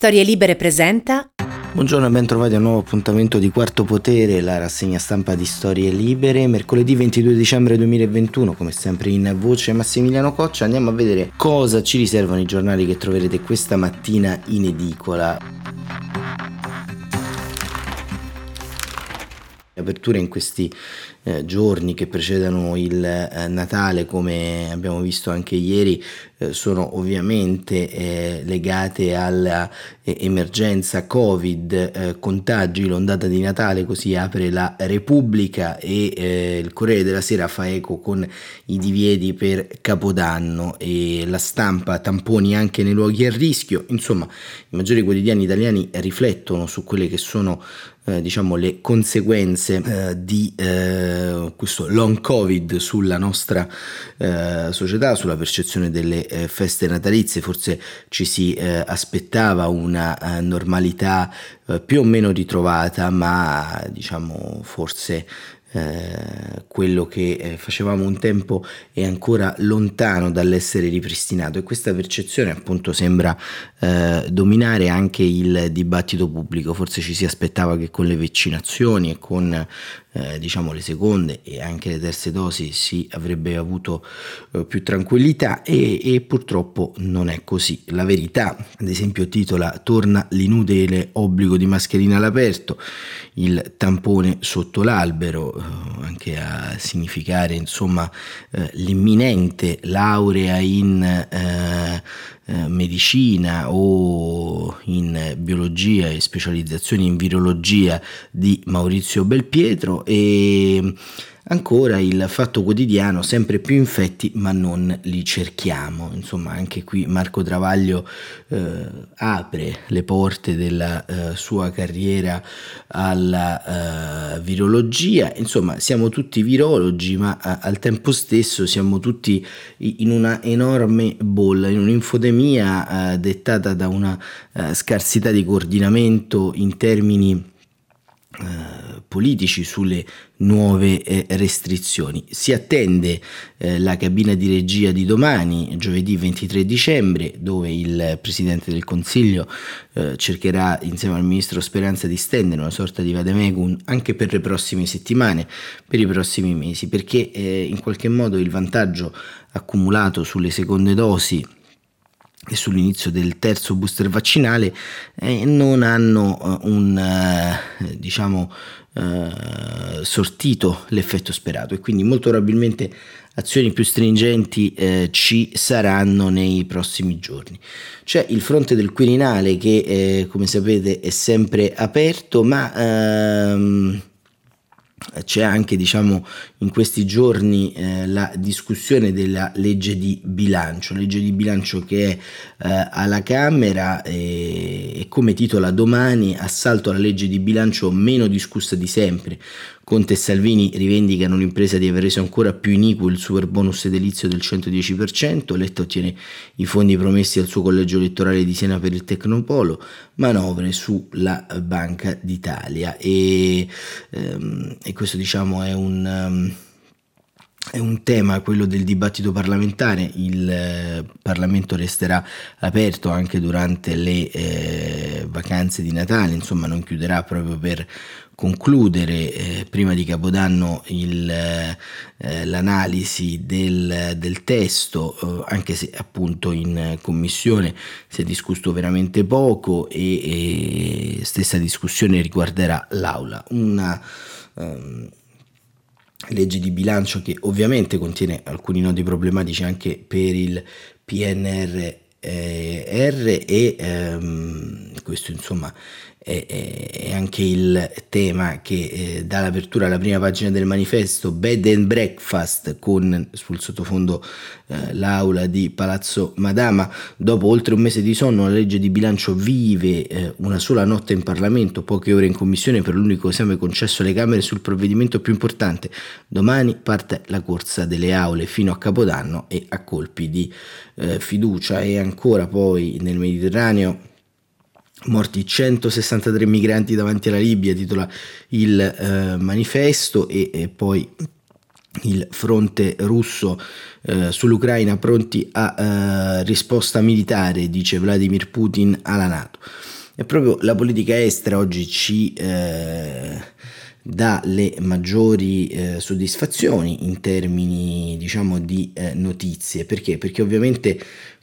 Storie Libere presenta. Buongiorno e ben trovati a un nuovo appuntamento di Quarto Potere, la rassegna stampa di Storie Libere. Mercoledì 22 dicembre 2021, come sempre in voce Massimiliano Coccia, andiamo a vedere cosa ci riservano i giornali che troverete questa mattina in edicola. Apertura in questi eh, giorni che precedono il eh, Natale, come abbiamo visto anche ieri, eh, sono ovviamente eh, legate all'emergenza eh, Covid, eh, contagi, l'ondata di Natale, così apre la Repubblica e il Corriere della Sera fa eco con i divieti per Capodanno e la stampa tamponi anche nei luoghi a rischio. Insomma, i maggiori quotidiani italiani riflettono su quelle che sono eh, diciamo le conseguenze eh, di eh, questo long covid sulla nostra eh, società, sulla percezione delle eh, feste natalizie, forse ci si aspettava una normalità più o meno ritrovata, ma diciamo forse eh, quello che eh, facevamo un tempo è ancora lontano dall'essere ripristinato e questa percezione appunto sembra eh, dominare anche il dibattito pubblico. Forse ci si aspettava che con le vaccinazioni e con eh, diciamo le seconde e anche le terze dosi si avrebbe avuto eh, più tranquillità e, e, purtroppo non è così. La verità, ad esempio, titola Torna l'inutile obbligo di mascherina all'aperto, il tampone sotto l'albero, anche a significare insomma eh, l'imminente laurea in eh, eh, medicina o in biologia e specializzazioni in virologia di Maurizio Belpietro e Ancora il fatto quotidiano, sempre più infetti, ma non li cerchiamo. Insomma, anche qui Marco Travaglio eh, apre le porte della eh, sua carriera alla eh, virologia. Insomma, siamo tutti virologi, ma al tempo stesso siamo tutti in una enorme bolla, in un'infodemia eh, dettata da una eh, scarsità di coordinamento in termini eh, politici sulle nuove eh, restrizioni. Si attende eh, la cabina di regia di domani, giovedì 23 dicembre, dove il Presidente del Consiglio eh, cercherà insieme al Ministro Speranza di stendere una sorta di vademecum anche per le prossime settimane, per i prossimi mesi, perché in qualche modo il vantaggio accumulato sulle seconde dosi e sull'inizio del terzo booster vaccinale eh, non hanno un uh, diciamo uh, sortito l'effetto sperato e quindi molto probabilmente azioni più stringenti eh, ci saranno nei prossimi giorni. C'è il fronte del Quirinale che eh, come sapete è sempre aperto ma ehm, c'è anche diciamo in questi giorni eh, la discussione della legge di bilancio, legge di bilancio che è eh, alla Camera e, e come titola domani assalto alla legge di bilancio meno discussa di sempre, Conte e Salvini rivendicano l'impresa di aver reso ancora più iniquo il super bonus edilizio del 110%, Letta ottiene i fondi promessi al suo collegio elettorale di Siena per il Tecnopolo, manovre sulla Banca d'Italia. E, ehm, e questo diciamo è un... Um, è un tema, quello del dibattito parlamentare, il eh, Parlamento resterà aperto anche durante le eh, vacanze di Natale, insomma non chiuderà proprio per concludere eh, prima di Capodanno il, eh, l'analisi del, del testo, eh, anche se appunto in commissione si è discusso veramente poco e, e stessa discussione riguarderà l'Aula. Una, um, legge di bilancio che ovviamente contiene alcuni nodi problematici anche per il PNR eh, e ehm, questo insomma è, anche il tema che eh, dà l'apertura alla prima pagina del manifesto Bed and Breakfast con sul sottofondo eh, l'aula di Palazzo Madama. Dopo oltre un mese di sonno la legge di bilancio vive eh, una sola notte in Parlamento poche ore in commissione per l'unico esame concesso alle Camere sul provvedimento più importante. Domani parte la corsa delle aule fino a Capodanno e a colpi di fiducia. E ancora poi nel Mediterraneo morti 163 migranti davanti alla Libia, titola il eh, manifesto e, e, poi il fronte russo eh, sull'Ucraina pronti a eh, risposta militare, dice Vladimir Putin alla Nato. E proprio la politica estera oggi ci eh, dà le maggiori eh, soddisfazioni in termini diciamo di eh, notizie perché perché ovviamente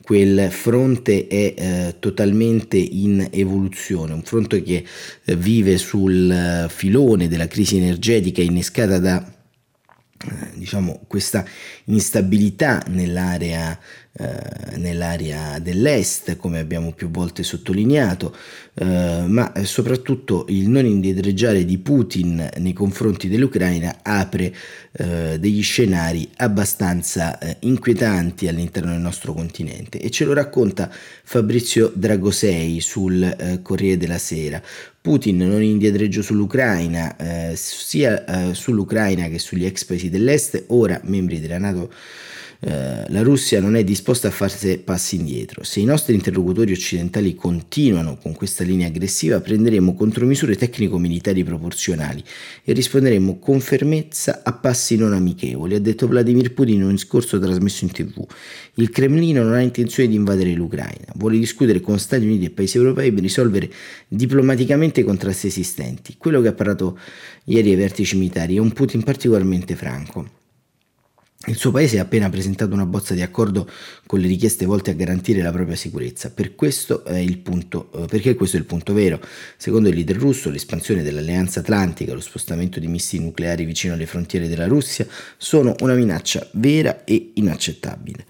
quel fronte è eh, totalmente in evoluzione un fronte che eh, vive sul eh, filone della crisi energetica innescata da eh, diciamo, questa instabilità nell'area, eh, nell'area, dell'est, come abbiamo più volte sottolineato, eh, ma soprattutto il non indietreggiare di Putin nei confronti dell'Ucraina apre eh, degli scenari abbastanza eh, inquietanti all'interno del nostro continente e ce lo racconta Fabrizio Dragosei sul eh, Corriere della Sera. Putin non indietreggio sull'Ucraina, eh, sia sull'Ucraina che sugli ex paesi dell'est, ora membri della Nato eh, la Russia non è disposta a farsi passi indietro. Se i nostri interlocutori occidentali continuano con questa linea aggressiva, prenderemo contromisure tecnico-militari proporzionali e risponderemo con fermezza a passi non amichevoli, ha detto Vladimir Putin in un discorso trasmesso in tv. Il Cremlino non ha intenzione di invadere l'Ucraina, vuole discutere con Stati Uniti e paesi europei per risolvere diplomaticamente i contrasti esistenti. Quello che ha parlato ieri ai vertici militari è un Putin particolarmente franco. Il suo paese ha appena presentato una bozza di accordo con le richieste volte a garantire la propria sicurezza. Per questo punto, eh, perché questo è il punto vero. Secondo il leader russo, l'espansione dell'Alleanza Atlantica lo spostamento di missili nucleari vicino alle frontiere della Russia sono una minaccia vera e inaccettabile.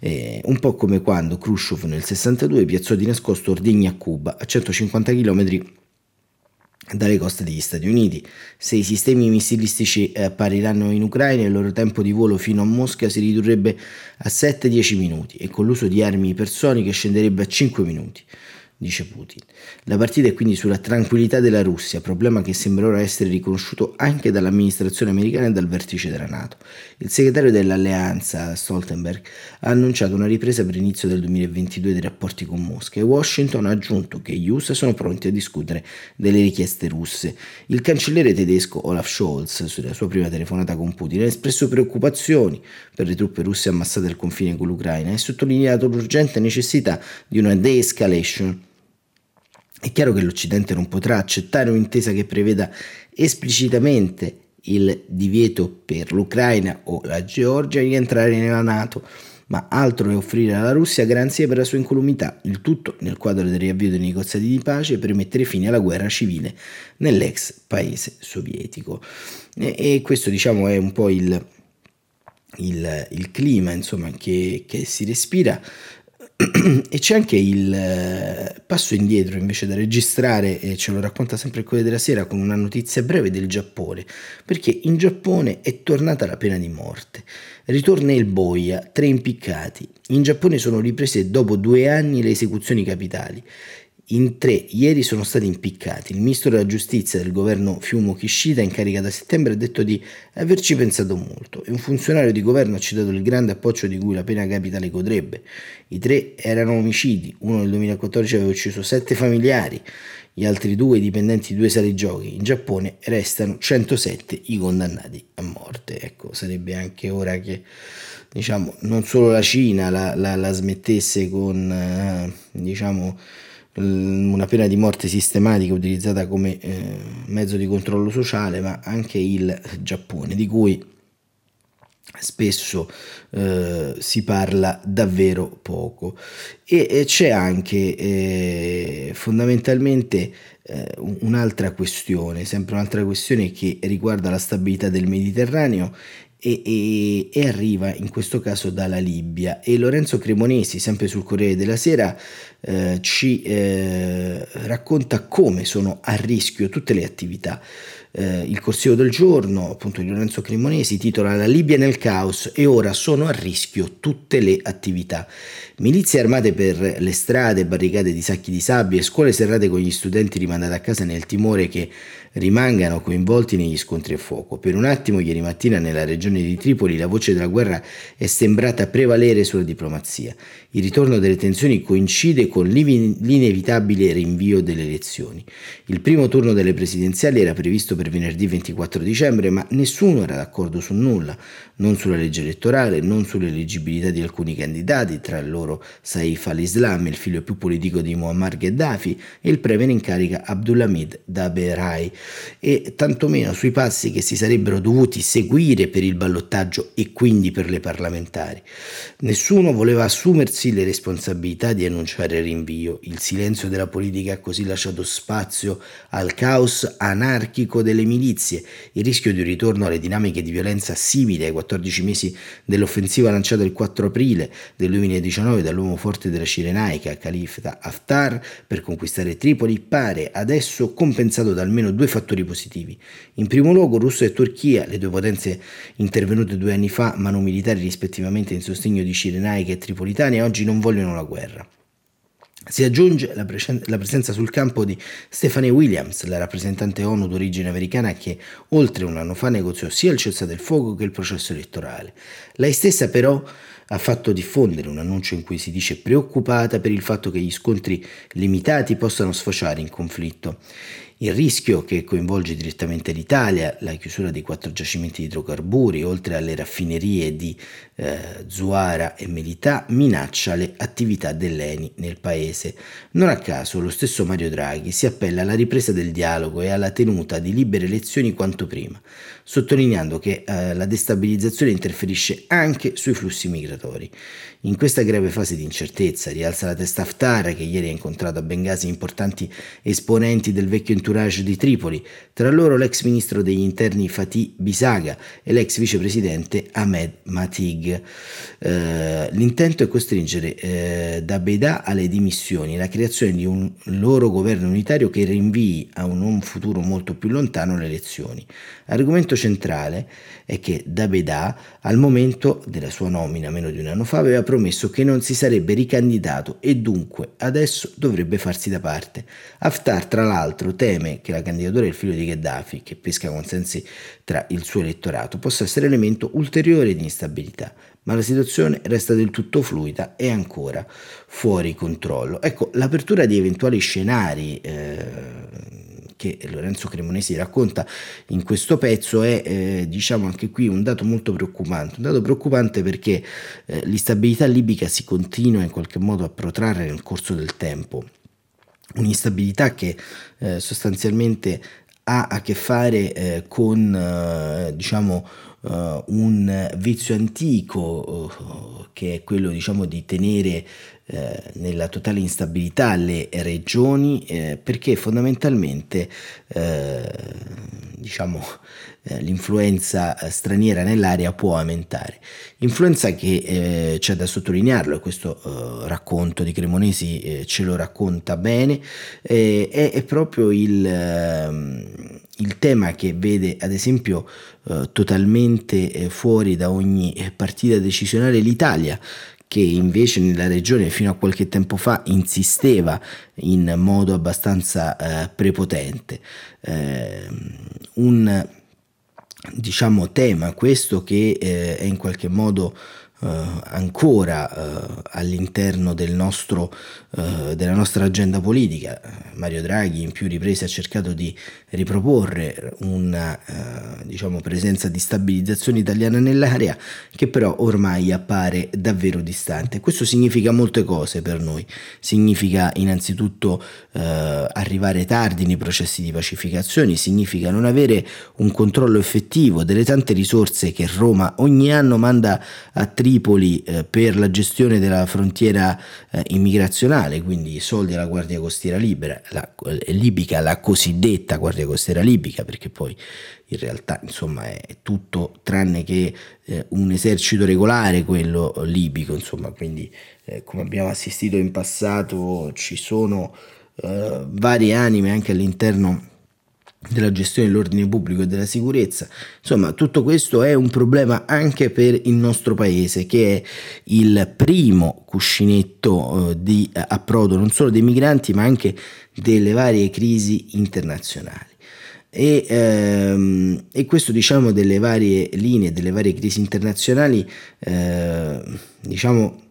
Eh, un po' come quando Khrushchev nel 62 piazzò di nascosto ordigni a Cuba a 150 km dalle coste degli Stati Uniti. Se i sistemi missilistici eh, appariranno in Ucraina, il loro tempo di volo fino a Mosca si ridurrebbe a 7-10 minuti e con l'uso di armi ipersoniche scenderebbe a 5 minuti dice Putin. La partita è quindi sulla tranquillità della Russia, problema che sembra ora essere riconosciuto anche dall'amministrazione americana e dal vertice della Nato. Il segretario dell'alleanza, Stoltenberg, ha annunciato una ripresa per l'inizio del 2022 dei rapporti con Mosca e Washington ha aggiunto che gli USA sono pronti a discutere delle richieste russe. Il cancelliere tedesco Olaf Scholz, sulla sua prima telefonata con Putin, ha espresso preoccupazioni per le truppe russe ammassate al confine con l'Ucraina e sottolineato l'urgente necessità di una de-escalation è chiaro che l'Occidente non potrà accettare un'intesa che preveda esplicitamente il divieto per l'Ucraina o la Georgia di entrare nella Nato, ma altro è offrire alla Russia garanzie per la sua incolumità, il tutto nel quadro del riavvio dei negoziati di pace per mettere fine alla guerra civile nell'ex paese sovietico. E, e questo diciamo è un po' il, il, il clima insomma, che, che si respira e c'è anche il eh, passo indietro invece da registrare, e ce lo racconta sempre Corriere della Sera con una notizia breve del Giappone, perché in Giappone è tornata la pena di morte. Ritorna il boia, tre impiccati. In Giappone sono riprese dopo due anni le esecuzioni capitali. In tre ieri sono stati impiccati. Il ministro della giustizia del governo Fiumo Kishida, in carica da settembre, ha detto di averci pensato molto e un funzionario di governo ha citato il grande appoggio di cui la pena capitale godrebbe. I tre erano omicidi, uno nel 2014 aveva ucciso sette familiari, gli altri due dipendenti di due sale giochi. In Giappone restano 107 i condannati a morte. Ecco, sarebbe anche ora che diciamo, non solo la Cina la, la, la smettesse con eh, diciamo, una pena di morte sistematica utilizzata come eh, mezzo di controllo sociale, ma anche il Giappone, di cui spesso eh, si parla davvero poco. E, e c'è anche eh, fondamentalmente eh, un'altra questione, sempre un'altra questione che riguarda la stabilità del Mediterraneo e, e, e, arriva in questo caso dalla Libia e Lorenzo Cremonesi, sempre sul Corriere della Sera, eh, ci eh, racconta come sono a rischio tutte le attività. Eh, il corsivo del giorno, appunto di Lorenzo Cremonesi, titola La Libia nel caos e ora sono a rischio tutte le attività. Milizie armate per le strade, barricate di sacchi di sabbia scuole serrate con gli studenti rimandati a casa nel timore che rimangano coinvolti negli scontri a fuoco. Per un attimo ieri mattina nella regione di Tripoli la voce della guerra è sembrata prevalere sulla diplomazia. Il ritorno delle tensioni coincide con l'inevitabile rinvio delle elezioni. Il primo turno delle presidenziali era previsto per venerdì 24 dicembre, ma nessuno era d'accordo su nulla, non sulla legge elettorale, non sull'eleggibilità di alcuni candidati, tra loro Saif al-Islam, il figlio più politico di Muammar Gheddafi, e il premier in carica Abdulhamid Daberai, e tantomeno sui passi che si sarebbero dovuti seguire per il ballottaggio e quindi per le parlamentari. Nessuno voleva assumersi le responsabilità di annunciare il rinvio. Il silenzio della politica ha così lasciato spazio al caos anarchico delle milizie, il rischio di un ritorno alle dinamiche di violenza simili ai 14 mesi dell'offensiva lanciata il 4 aprile del 2019 dall'uomo forte della Cirenaica, Khalifa Haftar, per conquistare Tripoli, pare adesso compensato da almeno due fattori positivi. In primo luogo Russia e Turchia, le due potenze intervenute due anni fa, mano militari rispettivamente in sostegno di Cirenaica e Tripolitane, oggi non vogliono la guerra. Si aggiunge la, presen- la, presenza sul campo di Stephanie Williams, la rappresentante ONU d'origine americana che oltre un anno fa negoziò sia il cessate il fuoco che il processo elettorale. Lei stessa però ha fatto diffondere un annuncio in cui si dice preoccupata per il fatto che gli scontri limitati possano sfociare in conflitto. Il rischio che coinvolge direttamente l'Italia, la chiusura di quattro giacimenti di idrocarburi, oltre alle raffinerie di eh, Zuara e Melità, minaccia le attività dell'ENI nel paese. Non a caso lo stesso Mario Draghi si appella alla ripresa del dialogo e alla tenuta di libere elezioni quanto prima, sottolineando che eh, la destabilizzazione interferisce anche sui flussi migratori. In questa grave fase di incertezza rialza la testa Haftar che ieri ha incontrato a Bengasi importanti esponenti del vecchio entourage di Tripoli, tra loro l'ex ministro degli interni Fatih Bisaga e l'ex vicepresidente Ahmed Matig. Eh, l'intento è costringere eh, da Beida alle dimissioni la creazione di un loro governo unitario che rinvii a un, futuro molto più lontano le elezioni. Argomento centrale è che Dabeda al momento della sua nomina meno di un anno fa aveva promesso che non si sarebbe ricandidato e dunque adesso dovrebbe farsi da parte. Haftar tra l'altro teme che la candidatura del figlio di Gheddafi, che pesca consensi tra il suo elettorato, possa essere elemento ulteriore di instabilità, ma la situazione resta del tutto fluida e ancora fuori controllo. Ecco, l'apertura di eventuali scenari eh, che Lorenzo Cremonesi racconta in questo pezzo è eh, diciamo anche qui un dato molto preoccupante, un dato preoccupante perché eh, l'instabilità libica si continua in qualche modo a protrarre nel corso del tempo, un'instabilità che eh, sostanzialmente ha a che fare eh, con eh, diciamo uh, un vizio antico uh, che è quello diciamo di tenere eh, nella totale instabilità le regioni eh, perché fondamentalmente eh, diciamo eh, l'influenza straniera nell'area può aumentare. Influenza che c'è da sottolinearlo e questo racconto di Cremonesi ce lo racconta bene, è, è, proprio il, ehm, il, tema che vede ad esempio totalmente fuori da ogni partita decisionale l'Italia che invece nella regione fino a qualche tempo fa insisteva in modo abbastanza eh, prepotente. Eh, un diciamo tema questo che eh, è in qualche modo ancora uh, all'interno del nostro, uh, della nostra agenda politica. Mario Draghi in più riprese ha cercato di riproporre una diciamo, presenza di stabilizzazione italiana nell'area che però ormai appare davvero distante. Questo significa molte cose per noi. Significa innanzitutto arrivare tardi nei processi di pacificazione, significa non avere un controllo effettivo delle tante risorse che Roma ogni anno manda a Tripoli Tripoli eh, per la gestione della frontiera eh, immigrazionale, quindi i soldi alla Guardia Costiera Libera, la, eh, libica, la cosiddetta Guardia Costiera Libica, perché poi in realtà insomma è tutto tranne che eh, un esercito regolare quello libico, insomma, quindi eh, come abbiamo assistito in passato ci sono eh, varie anime anche all'interno della gestione dell'ordine pubblico e della sicurezza. Insomma, tutto questo è un problema anche per il nostro paese, che è il primo cuscinetto eh, di approdo non solo dei migranti, ma anche delle varie crisi internazionali. E, ehm, e questo diciamo delle varie linee, delle varie crisi internazionali, eh, diciamo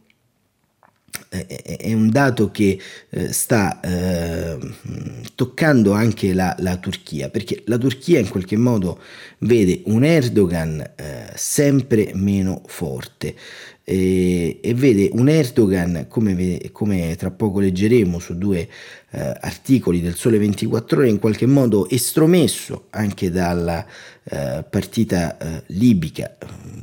è un dato che eh, sta eh, toccando anche la, la, Turchia, perché la Turchia in qualche modo vede un Erdogan eh, sempre meno forte e, e, vede un Erdogan, come, come, tra poco leggeremo su due eh, articoli del Sole 24 ore, in qualche modo estromesso anche dalla eh, partita eh, libica.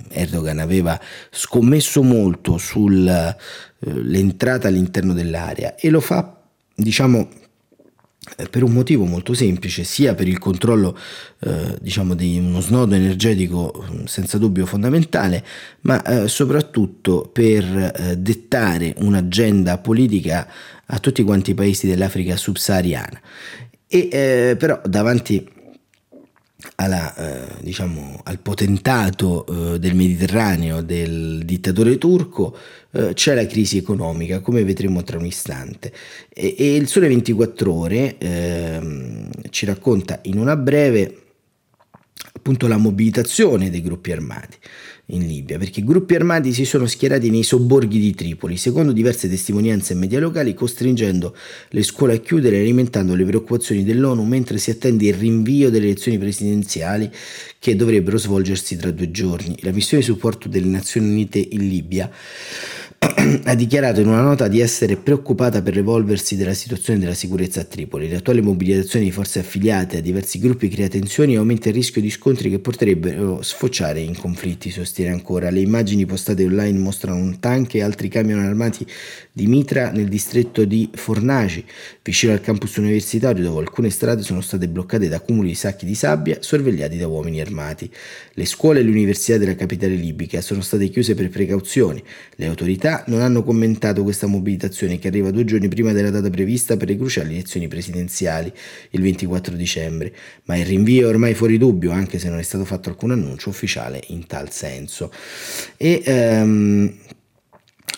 Erdogan aveva scommesso molto sull'entrata eh, all'interno dell'area e lo fa, diciamo, per un motivo molto semplice, sia per il controllo eh, diciamo di uno snodo energetico mm, senza dubbio fondamentale, ma eh, soprattutto per eh, dettare un'agenda politica a tutti quanti i paesi dell'Africa subsahariana. E però davanti alla, eh, diciamo, al potentato eh, del Mediterraneo del dittatore turco eh, c'è la crisi economica, come vedremo tra un istante. E, e il Sole 24 Ore ehm, ci racconta in una breve appunto la mobilitazione dei gruppi armati in Libia, perché gruppi armati si sono schierati nei sobborghi di Tripoli, secondo diverse testimonianze e media locali, costringendo le scuole a chiudere e alimentando le preoccupazioni dell'ONU mentre si attende il rinvio delle elezioni presidenziali che dovrebbero svolgersi tra due giorni. La missione di supporto delle Nazioni Unite in Libia ha dichiarato in una nota di essere preoccupata per l'evolversi della situazione della sicurezza a Tripoli. L'attuale mobilitazione di forze affiliate a diversi gruppi crea tensioni e aumenta il rischio di scontri che potrebbero sfociare in conflitti, sostiene ancora. Le immagini postate online mostrano un tank e altri camion armati di Mitra nel distretto di Fornaci, vicino al campus universitario dove alcune strade sono state bloccate da cumuli di sacchi di sabbia sorvegliati da uomini armati. Le scuole e le università della capitale libica sono state chiuse per precauzioni. Le autorità non hanno commentato questa mobilitazione che arriva due giorni prima della data prevista per le cruciali elezioni presidenziali, il 24 dicembre, ma il rinvio è ormai fuori dubbio, anche se non è stato fatto alcun annuncio ufficiale in tal senso. E, um,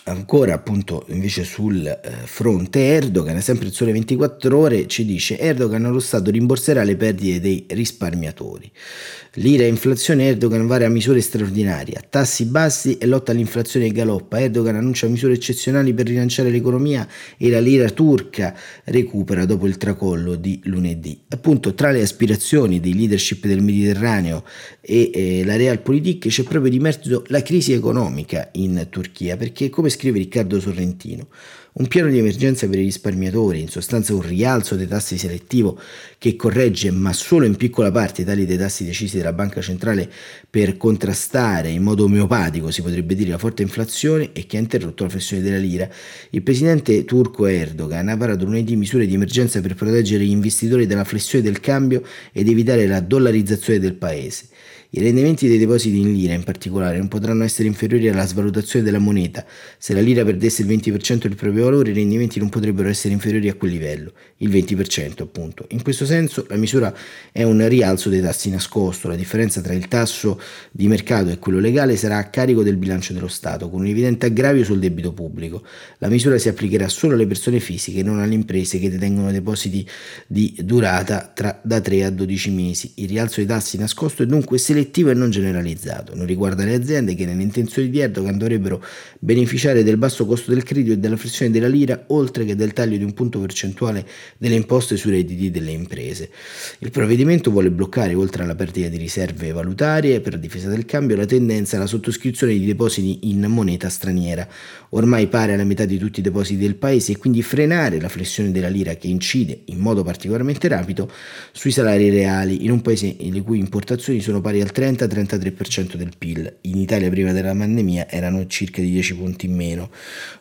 ancora appunto invece sul eh, fronte Erdogan, sempre il sole 24 ore ci dice Erdogan lo Stato rimborserà le perdite dei risparmiatori. L'ira e inflazione Erdogan varia misure straordinarie, tassi bassi e lotta all'inflazione galoppa. Erdogan annuncia misure eccezionali per rilanciare l'economia e la lira turca recupera dopo il tracollo di lunedì. Appunto tra le aspirazioni dei leadership del Mediterraneo e eh, la Realpolitik c'è proprio di mezzo la crisi economica in Turchia, perché come scrive Riccardo Sorrentino, un piano di emergenza per i risparmiatori, in sostanza un rialzo dei tassi selettivo che corregge, ma solo in piccola parte, tali dei tassi decisi dalla Banca Centrale per contrastare in modo omeopatico, si potrebbe dire, la forte inflazione e che ha interrotto la flessione della lira. Il presidente turco Erdogan ha varato lunedì misure di emergenza per proteggere gli investitori dalla flessione del cambio ed evitare la dollarizzazione del paese. I rendimenti dei depositi in lira in particolare non potranno essere inferiori alla svalutazione della moneta. Se la lira perdesse il 20% del proprio valore, i rendimenti non potrebbero essere inferiori a quel livello, il 20% appunto. In questo senso la misura è un rialzo dei tassi nascosto, la differenza tra il tasso di mercato e quello legale sarà a carico del bilancio dello Stato, con un evidente aggravio sul debito pubblico. La misura si applicherà solo alle persone fisiche, non alle imprese che detengono depositi di durata tra, da 3 a 12 mesi. Il rialzo dei tassi nascosto è dunque selettivo selettivo e non generalizzato. Non riguarda le aziende che nelle intenzioni di Erdogan dovrebbero beneficiare del basso costo del credito e della flessione della lira, oltre che del taglio di un punto percentuale delle imposte sui redditi delle imprese. Il provvedimento vuole bloccare, oltre alla perdita di riserve valutarie per difesa del cambio, la tendenza alla sottoscrizione di depositi in moneta straniera, ormai pari alla metà di tutti i depositi del paese, e quindi frenare la flessione della lira che incide in modo particolarmente rapido sui salari reali in un paese le cui importazioni sono pari al 30-33% del PIL. In Italia prima della pandemia erano circa di 10 punti in meno.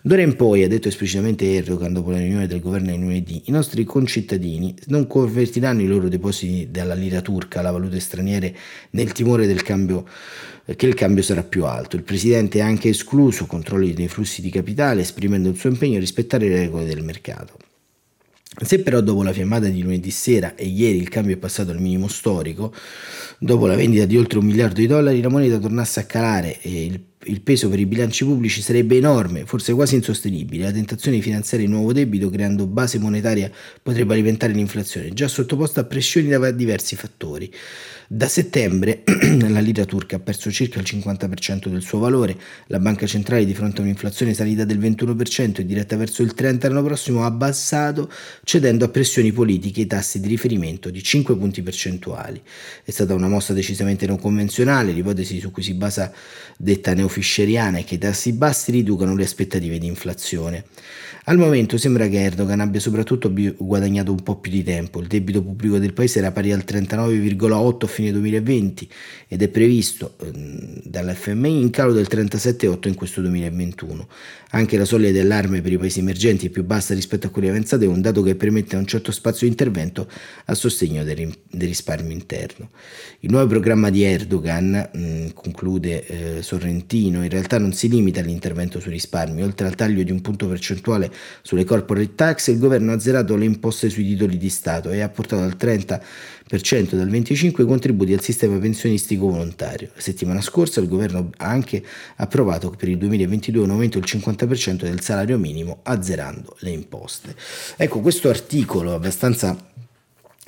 D'ora in poi, ha detto esplicitamente Erdogan dopo la riunione del governo di lunedì, i nostri concittadini non convertiranno i loro depositi dalla lira turca alla valuta straniere nel timore del cambio che il cambio sarà più alto. Il Presidente ha anche escluso controlli dei flussi di capitale, esprimendo il suo impegno a rispettare le regole del mercato. Se però dopo la fiammata di lunedì sera e ieri il cambio è passato al minimo storico, dopo la vendita di oltre un miliardo di dollari, la moneta tornasse a calare e il il peso per i bilanci pubblici sarebbe enorme, forse quasi insostenibile. La tentazione di finanziare il nuovo debito creando base monetaria potrebbe alimentare l'inflazione, già sottoposta a pressioni da diversi fattori. Da settembre la lira turca ha perso circa il 50% del suo valore, la banca centrale di fronte a un'inflazione salita del 21% e diretta verso il 30% l'anno prossimo ha abbassato cedendo a pressioni politiche i tassi di riferimento di 5 punti percentuali. È stata una mossa decisamente non convenzionale, l'ipotesi su cui si basa detta neofisceriana è che i tassi bassi riducano le aspettative di inflazione. Al momento sembra che Erdogan abbia soprattutto guadagnato un po' più di tempo. Il debito pubblico del paese era pari al 39,8 a fine 2020 ed è previsto ehm, dall'FMI in calo del 37,8 in questo 2021. Anche la soglia d'allarme per i paesi emergenti è più bassa rispetto a quelli avanzati, è un dato che permette un certo spazio di intervento a sostegno del, risparmio interno. Il nuovo programma di Erdogan, mh, conclude eh, Sorrentino, in realtà non si limita all'intervento sui risparmi, oltre al taglio di un punto percentuale sulle corporate tax, il governo ha azzerato le imposte sui titoli di Stato e ha portato al 30% dal 25% i contributi al sistema pensionistico volontario. La settimana scorsa il governo ha anche approvato per il 2022 un aumento del 50% del salario minimo, azzerando le imposte. Ecco, questo articolo abbastanza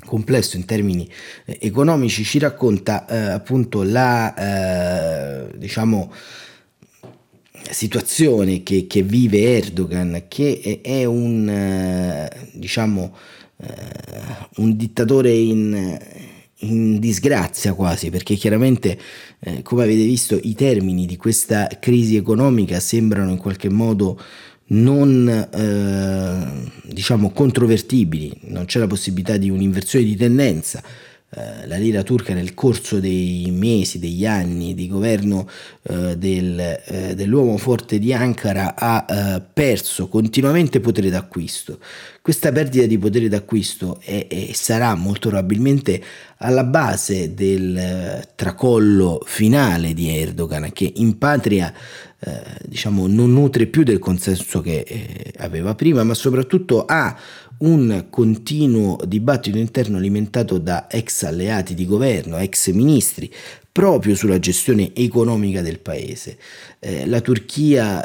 complesso in termini eh, economici ci racconta eh, appunto la eh, diciamo situazione che, che, vive Erdogan, che è un, eh, diciamo, un dittatore in, in, disgrazia quasi, perché chiaramente, eh, come avete visto, i termini di questa crisi economica sembrano in qualche modo non eh, diciamo controvertibili, non c'è la possibilità di un'inversione di tendenza eh, la lira turca nel corso dei mesi, degli anni di governo eh, del, eh, dell'uomo forte di Ankara ha eh, perso continuamente potere d'acquisto. Questa perdita di potere d'acquisto è, è, sarà molto probabilmente alla base del eh, tracollo finale di Erdogan che in patria diciamo, non nutre più del consenso che aveva prima, ma soprattutto ha un continuo dibattito interno alimentato da ex alleati di governo, ex ministri, proprio sulla gestione economica del paese. Eh, la Turchia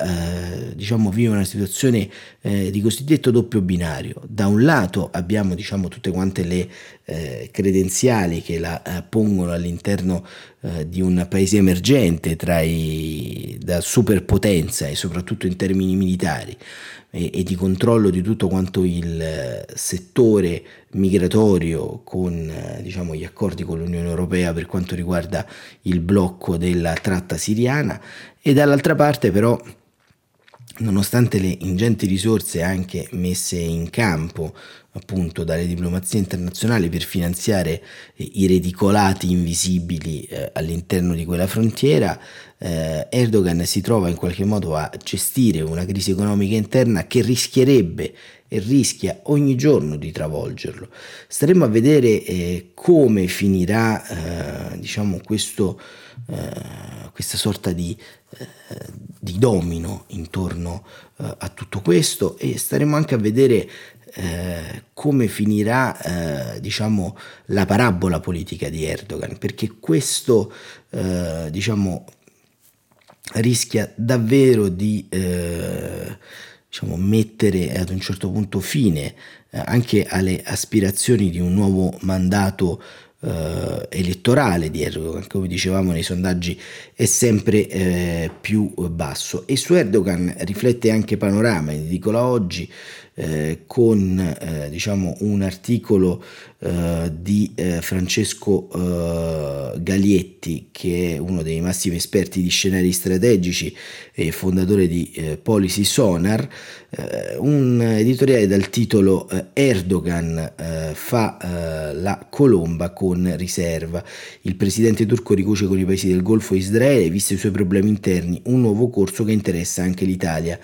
eh, diciamo, vive una situazione eh, di cosiddetto doppio binario. Da un lato abbiamo diciamo, tutte quante le eh, credenziali che la eh, pongono all'interno eh, di un paese emergente i, da superpotenza e soprattutto in termini militari e, e di controllo di tutto quanto il eh, settore migratorio con eh, diciamo, gli accordi con l'Unione Europea per quanto riguarda il blocco della tratta siriana. E dall'altra parte però nonostante le ingenti risorse anche messe in campo appunto dalle diplomazie internazionali per finanziare eh, i reticolati invisibili eh, all'interno di quella frontiera, eh, Erdogan si trova in qualche modo a gestire una crisi economica interna che rischierebbe e rischia ogni giorno di travolgerlo. Staremo a vedere eh, come finirà eh, diciamo questo, eh, questa sorta di, di domino intorno a tutto questo e staremo anche a vedere eh, come finirà eh, diciamo, la parabola politica di Erdogan, perché questo eh, diciamo, rischia davvero di eh, diciamo, mettere ad un certo punto fine eh, anche alle aspirazioni di un nuovo mandato eh, elettorale di Erdogan, come dicevamo nei sondaggi, è sempre eh, più basso. E su Erdogan riflette anche Panorama, edicola oggi, eh, con eh, diciamo un articolo eh, di eh, Francesco Galietti che è uno dei massimi esperti di scenari strategici e fondatore di Policy Sonar un editoriale dal titolo Erdogan fa la colomba con riserva. Il presidente turco ricuce con i paesi del Golfo Israele visto i suoi problemi interni un nuovo corso che interessa anche l'Italia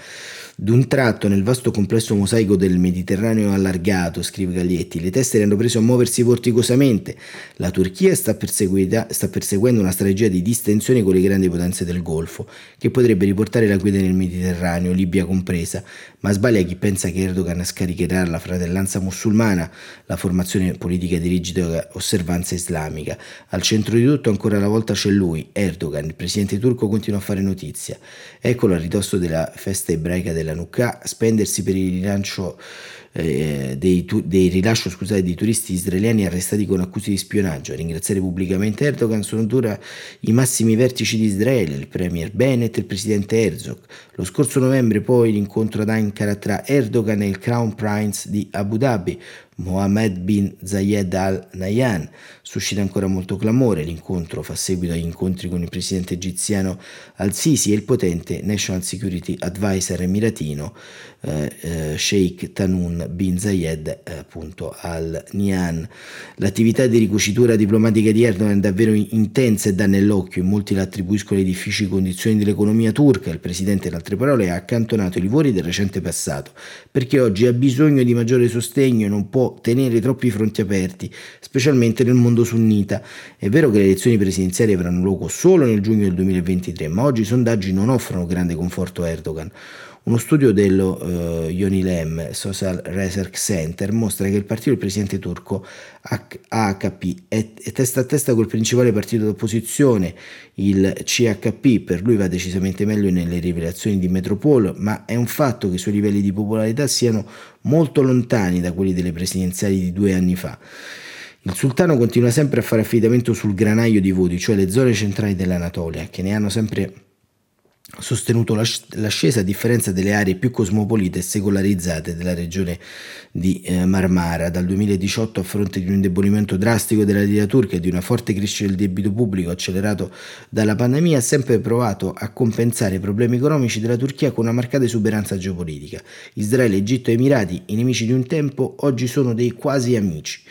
D'un tratto, nel vasto complesso mosaico del Mediterraneo allargato, scrive Gaglietti, le teste hanno preso a muoversi vorticosamente. La Turchia sta, sta perseguendo una strategia di distensione con le grandi potenze del Golfo, che potrebbe riportare la quiete nel Mediterraneo, Libia compresa, ma sbaglia chi pensa che Erdogan scaricherà la fratellanza musulmana, la formazione politica di rigida osservanza islamica. Al centro di tutto ancora una volta c'è lui, Erdogan, il presidente turco continua a fare notizia. Eccolo a ridosso della festa ebraica della Nukkah, spendersi per il rilancio eh, dei, tu, dei rilascio scusate, di turisti israeliani arrestati con accuse di spionaggio. A ringraziare pubblicamente Erdogan sono dura i massimi vertici di Israele, il premier Bennett e il presidente Herzog. Lo scorso novembre poi l'incontro ad Ankara tra Erdogan e il Crown Prince di Abu Dhabi, Mohammed bin Zayed al Nahyan. Suscita ancora molto clamore, l'incontro fa seguito agli incontri con il presidente egiziano al-Sisi e il potente National Security Advisor emiratino eh, eh, Sheikh Tanun bin Zayed eh, al Nahyan. L'attività di ricucitura diplomatica di Erdogan è davvero intensa e dà nell'occhio, in molti la attribuiscono le difficili condizioni dell'economia turca, il presidente in altre parole ha accantonato i livori del recente passato, perché oggi ha bisogno di maggiore sostegno e non può tenere troppi fronti aperti, specialmente nel mondo sunnita. È vero che le elezioni presidenziali avranno luogo solo nel giugno del 2023, ma oggi i sondaggi non offrono grande conforto a Erdogan. Uno studio dello uh, Yonilem Social Research Center mostra che il partito del presidente turco AKP è, è testa a testa col principale partito d'opposizione, il CHP, per lui va decisamente meglio nelle rivelazioni di Metropol, ma è un fatto che i suoi livelli di popolarità siano molto lontani da quelli delle presidenziali di due anni fa. Il sultano continua sempre a fare affidamento sul granaio di voti, cioè le zone centrali dell'Anatolia, che ne hanno sempre sostenuto l'ascesa a differenza delle aree più cosmopolite e secolarizzate della regione di eh, Marmara. Dal 2018 a fronte di un indebolimento drastico della lira turca e di una forte crescita del debito pubblico accelerato dalla pandemia ha sempre provato a compensare i problemi economici della Turchia con una marcata esuberanza geopolitica. Israele, Egitto e Emirati, i nemici di un tempo, oggi sono dei quasi amici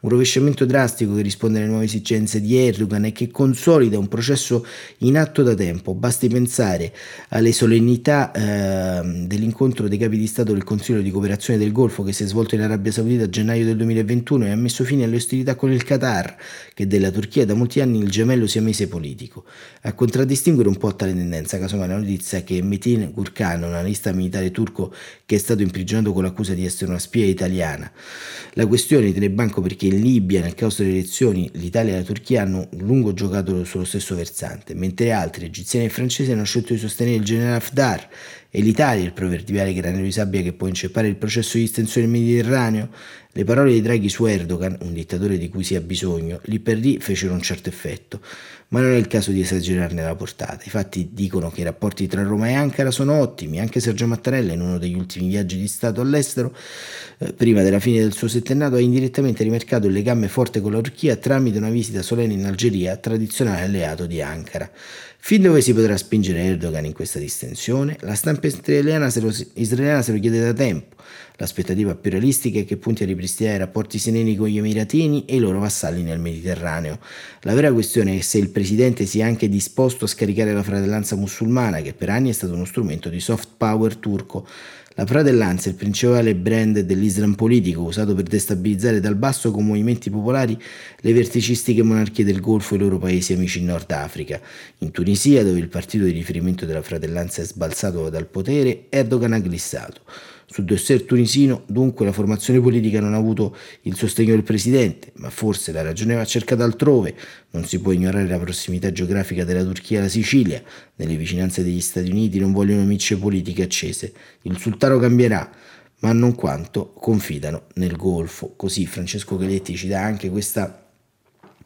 un rovesciamento drastico che risponde alle nuove esigenze di Erdogan e che consolida un processo in atto da tempo. Basti pensare alle solennità eh, dell'incontro dei capi di Stato del Consiglio di cooperazione del Golfo che si è svolto in Arabia Saudita a gennaio del 2021 e ha messo fine alle ostilità con il Qatar, che della Turchia da molti anni il gemello siamese politico. A contraddistinguere un po' tale tendenza, casomai la notizia che Metin Gurkan, un analista militare turco che è stato imprigionato con l'accusa di essere una spia italiana. La questione tiene banco perché in Libia, nel caso delle elezioni, l'Italia e la Turchia hanno lungo giocato sullo stesso versante, mentre altri, egiziani e francesi, hanno scelto di sostenere il generale Haftar e l'Italia, il proverbiale granello di sabbia che può inceppare il processo di distensione del Mediterraneo, le parole di Draghi su Erdogan, un dittatore di cui si ha bisogno, lì per lì fecero un certo effetto, ma non è il caso di esagerarne la portata. I fatti dicono che i rapporti tra Roma e Ankara sono ottimi, anche Sergio Mattarella in uno degli ultimi viaggi di Stato all'estero, eh, prima della fine del suo settennato, ha indirettamente rimarcato il legame forte con la Turchia tramite una visita solenne in Algeria, tradizionale alleato di Ankara. Fin dove si potrà spingere Erdogan in questa distensione? La stampa israeliana se lo, israeliana se lo chiede da tempo. L'aspettativa più realistica è che punti a ripristinare i rapporti sereni con gli emiratini e i loro vassalli nel Mediterraneo. La vera questione è se il presidente sia anche disposto a scaricare la fratellanza musulmana, che per anni è stato uno strumento di soft power turco. La fratellanza è il principale brand dell'Islam politico, usato per destabilizzare dal basso con movimenti popolari le verticistiche monarchie del Golfo e i loro paesi amici in Nord Africa. In Tunisia, dove il partito di riferimento della fratellanza è sbalzato dal potere, Erdogan ha glissato. Sul dossier tunisino, dunque, la formazione politica non ha avuto il sostegno del presidente, ma forse la ragione va cercata altrove. Non si può ignorare la prossimità geografica della Turchia alla Sicilia. Nelle vicinanze degli Stati Uniti non vogliono micce politiche accese. Il sultano cambierà, ma non quanto confidano nel Golfo. Così Francesco Galetti ci dà anche questa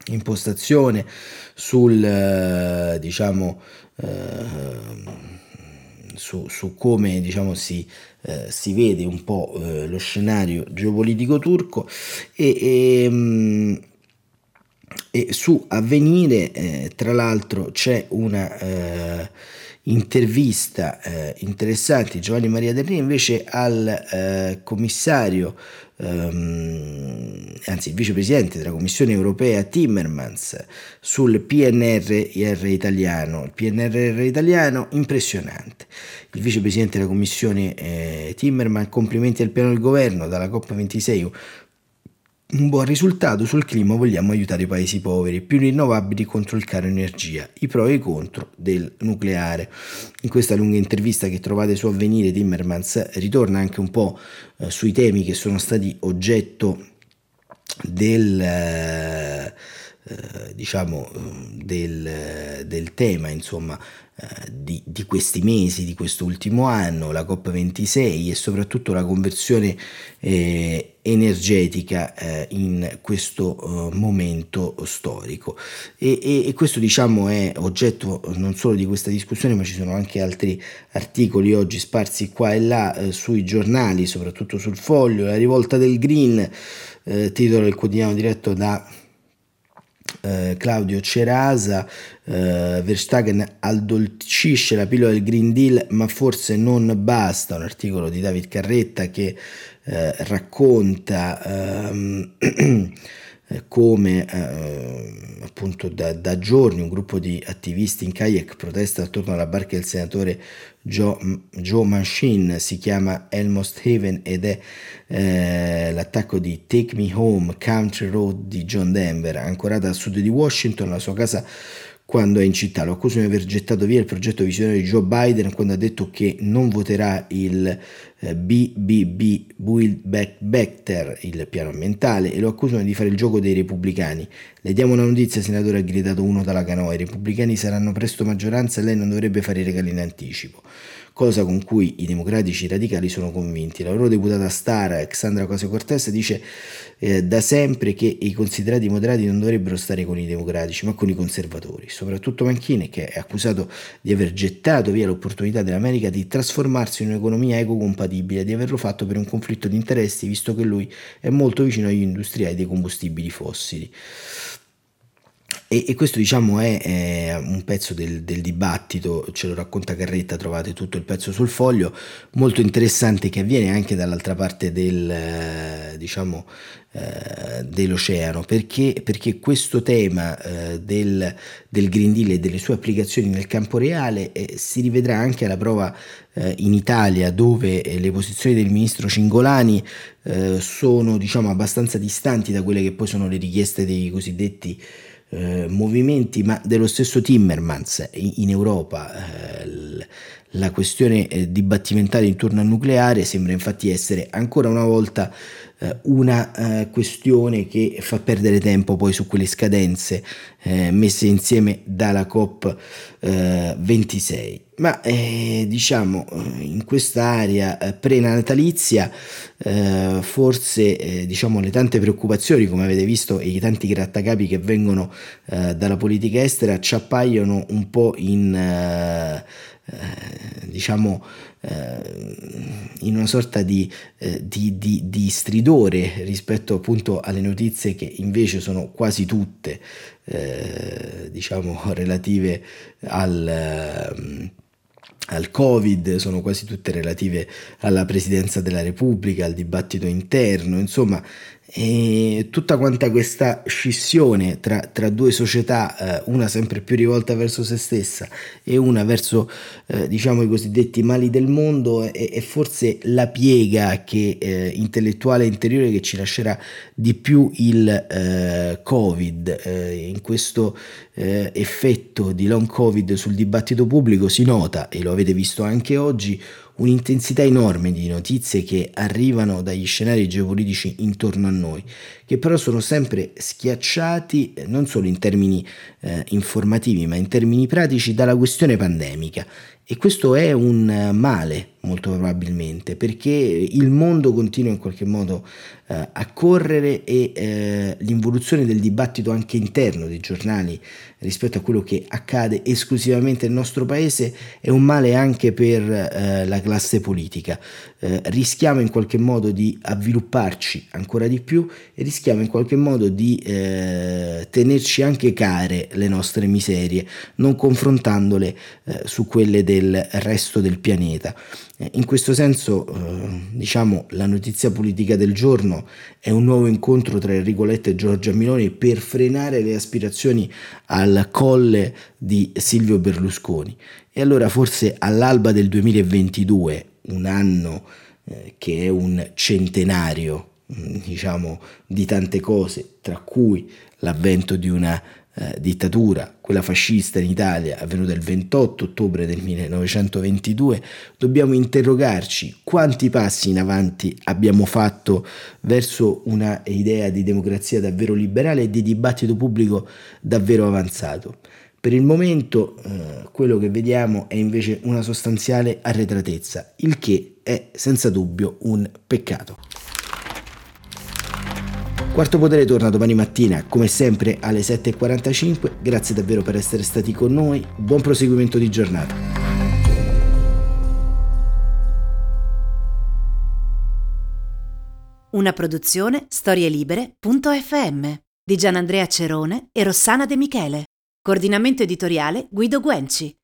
impostazione sul, eh, diciamo, eh, su, su come diciamo, si, eh, si, vede un po' eh, lo scenario geopolitico turco e, e, mm, e su avvenire eh, tra l'altro c'è una eh, intervista eh, interessante Giovanni Maria Del Re invece al eh, commissario ehm, anzi vicepresidente della Commissione europea Timmermans sul PNRR italiano. Il PNRR italiano impressionante. Il vicepresidente della Commissione eh, Timmermans complimenti al piano del governo dalla COP26 un buon risultato sul clima vogliamo aiutare i paesi poveri, più rinnovabili contro il caro energia, i pro e i contro del nucleare. In questa lunga intervista che trovate su Avvenire, Timmermans ritorna anche un po' eh, sui temi che sono stati oggetto del... Eh, eh, diciamo del, del, tema insomma di, di, questi mesi di quest'ultimo anno la COP26 e soprattutto la conversione eh, energetica eh, in questo eh, momento storico. E, e, e, questo diciamo è oggetto non solo di questa discussione ma ci sono anche altri articoli oggi sparsi qua e là eh, sui giornali soprattutto sul foglio la rivolta del green titolo del quotidiano diretto da eh, Claudio Cerasa, eh, Verstappen addolcisce la pillola del Green Deal ma forse non basta, un articolo di David Carretta che eh, racconta ehm, come eh, appunto da, da, giorni un gruppo di attivisti in kayak protesta attorno alla barca del senatore Joe, Joe Manchin, si chiama Elmost Haven ed è eh, l'attacco di Take Me Home Country Road di John Denver, ancorata a sud di Washington, la sua casa quando è in città. Lo accusano di aver gettato via il progetto visionario di Joe Biden quando ha detto che non voterà il eh, BBB Build Back Better, il piano ambientale, e lo accusano di fare il gioco dei repubblicani. Le diamo una notizia, senatore, ha gridato uno dalla canoa. I repubblicani saranno presto maggioranza e lei non dovrebbe fare i regali in anticipo cosa con cui i democratici radicali sono convinti. La loro deputata star, Alexandra Ocasio Cortez, dice eh, da sempre che i considerati moderati non dovrebbero stare con i democratici, ma con i conservatori. Soprattutto Manchini, che è accusato di aver gettato via l'opportunità dell'America di trasformarsi in un'economia ecocompatibile, di averlo fatto per un conflitto di interessi, visto che lui è molto vicino agli industriali dei combustibili fossili. E, e questo diciamo è, è un pezzo del, del, dibattito, ce lo racconta Carretta, trovate tutto il pezzo sul foglio, molto interessante che avviene anche dall'altra parte del, eh, diciamo, eh, dell'oceano, perché, perché, questo tema eh, del, del, Green Deal e delle sue applicazioni nel campo reale eh, si rivedrà anche alla prova eh, in Italia, dove eh, le posizioni del ministro Cingolani sono diciamo, abbastanza distanti da quelle che poi sono le richieste dei cosiddetti eh, movimenti, ma dello stesso Timmermans in, in Europa. Eh, la questione eh, dibattimentale intorno al nucleare sembra infatti essere ancora una volta eh, una eh, questione che fa perdere tempo poi su quelle scadenze eh, messe insieme dalla COP 26. Ma eh, diciamo in quest'area eh, prenatalizia eh, forse diciamo le tante preoccupazioni come avete visto e i tanti grattacapi che vengono dalla politica estera ci appaiono un po' in eh, diciamo eh, in una sorta di, eh, di, di, di, stridore rispetto appunto alle notizie che invece sono quasi tutte eh, diciamo relative al ehm, al Covid, sono quasi tutte relative alla Presidenza della Repubblica, al dibattito interno, insomma e tutta quanta questa scissione tra, tra due società, eh, una sempre più rivolta verso se stessa e una verso eh, diciamo i cosiddetti mali del mondo, è, è forse la piega che, eh, intellettuale interiore che ci lascerà di più il eh, Covid. Eh, in questo eh, effetto di long Covid sul dibattito pubblico si nota, e lo avete visto anche oggi, un'intensità enorme di notizie che arrivano dagli scenari geopolitici intorno a noi, che però sono sempre schiacciati eh, non solo in termini eh, informativi, ma in termini pratici dalla questione pandemica. E questo è un male molto probabilmente, perché il mondo continua in qualche modo eh, a correre e eh, l'involuzione del dibattito anche interno dei giornali rispetto a quello che accade esclusivamente nel nostro paese è un male anche per eh, la classe politica. Eh, rischiamo in qualche modo di avvilupparci ancora di più e rischiamo in qualche modo di eh, tenerci anche care le nostre miserie, non confrontandole eh, su quelle del resto del pianeta. Eh, in questo senso, eh, diciamo, la notizia politica del giorno è un nuovo incontro tra Enrico Letta e Giorgia Miloni per frenare le aspirazioni al colle di Silvio Berlusconi. E allora forse all'alba del 2022, un anno eh, che è un centenario, mm, diciamo, di tante cose, tra cui l'avvento di una eh, dittatura, quella fascista in Italia, avvenuta il 28 ottobre del 1922, dobbiamo interrogarci quanti passi in avanti abbiamo fatto verso una idea di democrazia davvero liberale e di dibattito pubblico davvero avanzato. Per il momento eh, quello che vediamo è invece una sostanziale arretratezza, il che è senza dubbio un peccato. Quarto Potere torna domani mattina, come sempre alle 7.45. Grazie davvero per essere stati con noi. Buon proseguimento di giornata. Una produzione storielibere.fm di Gianandrea Cerone e Rossana De Michele. Coordinamento editoriale Guido Guenci.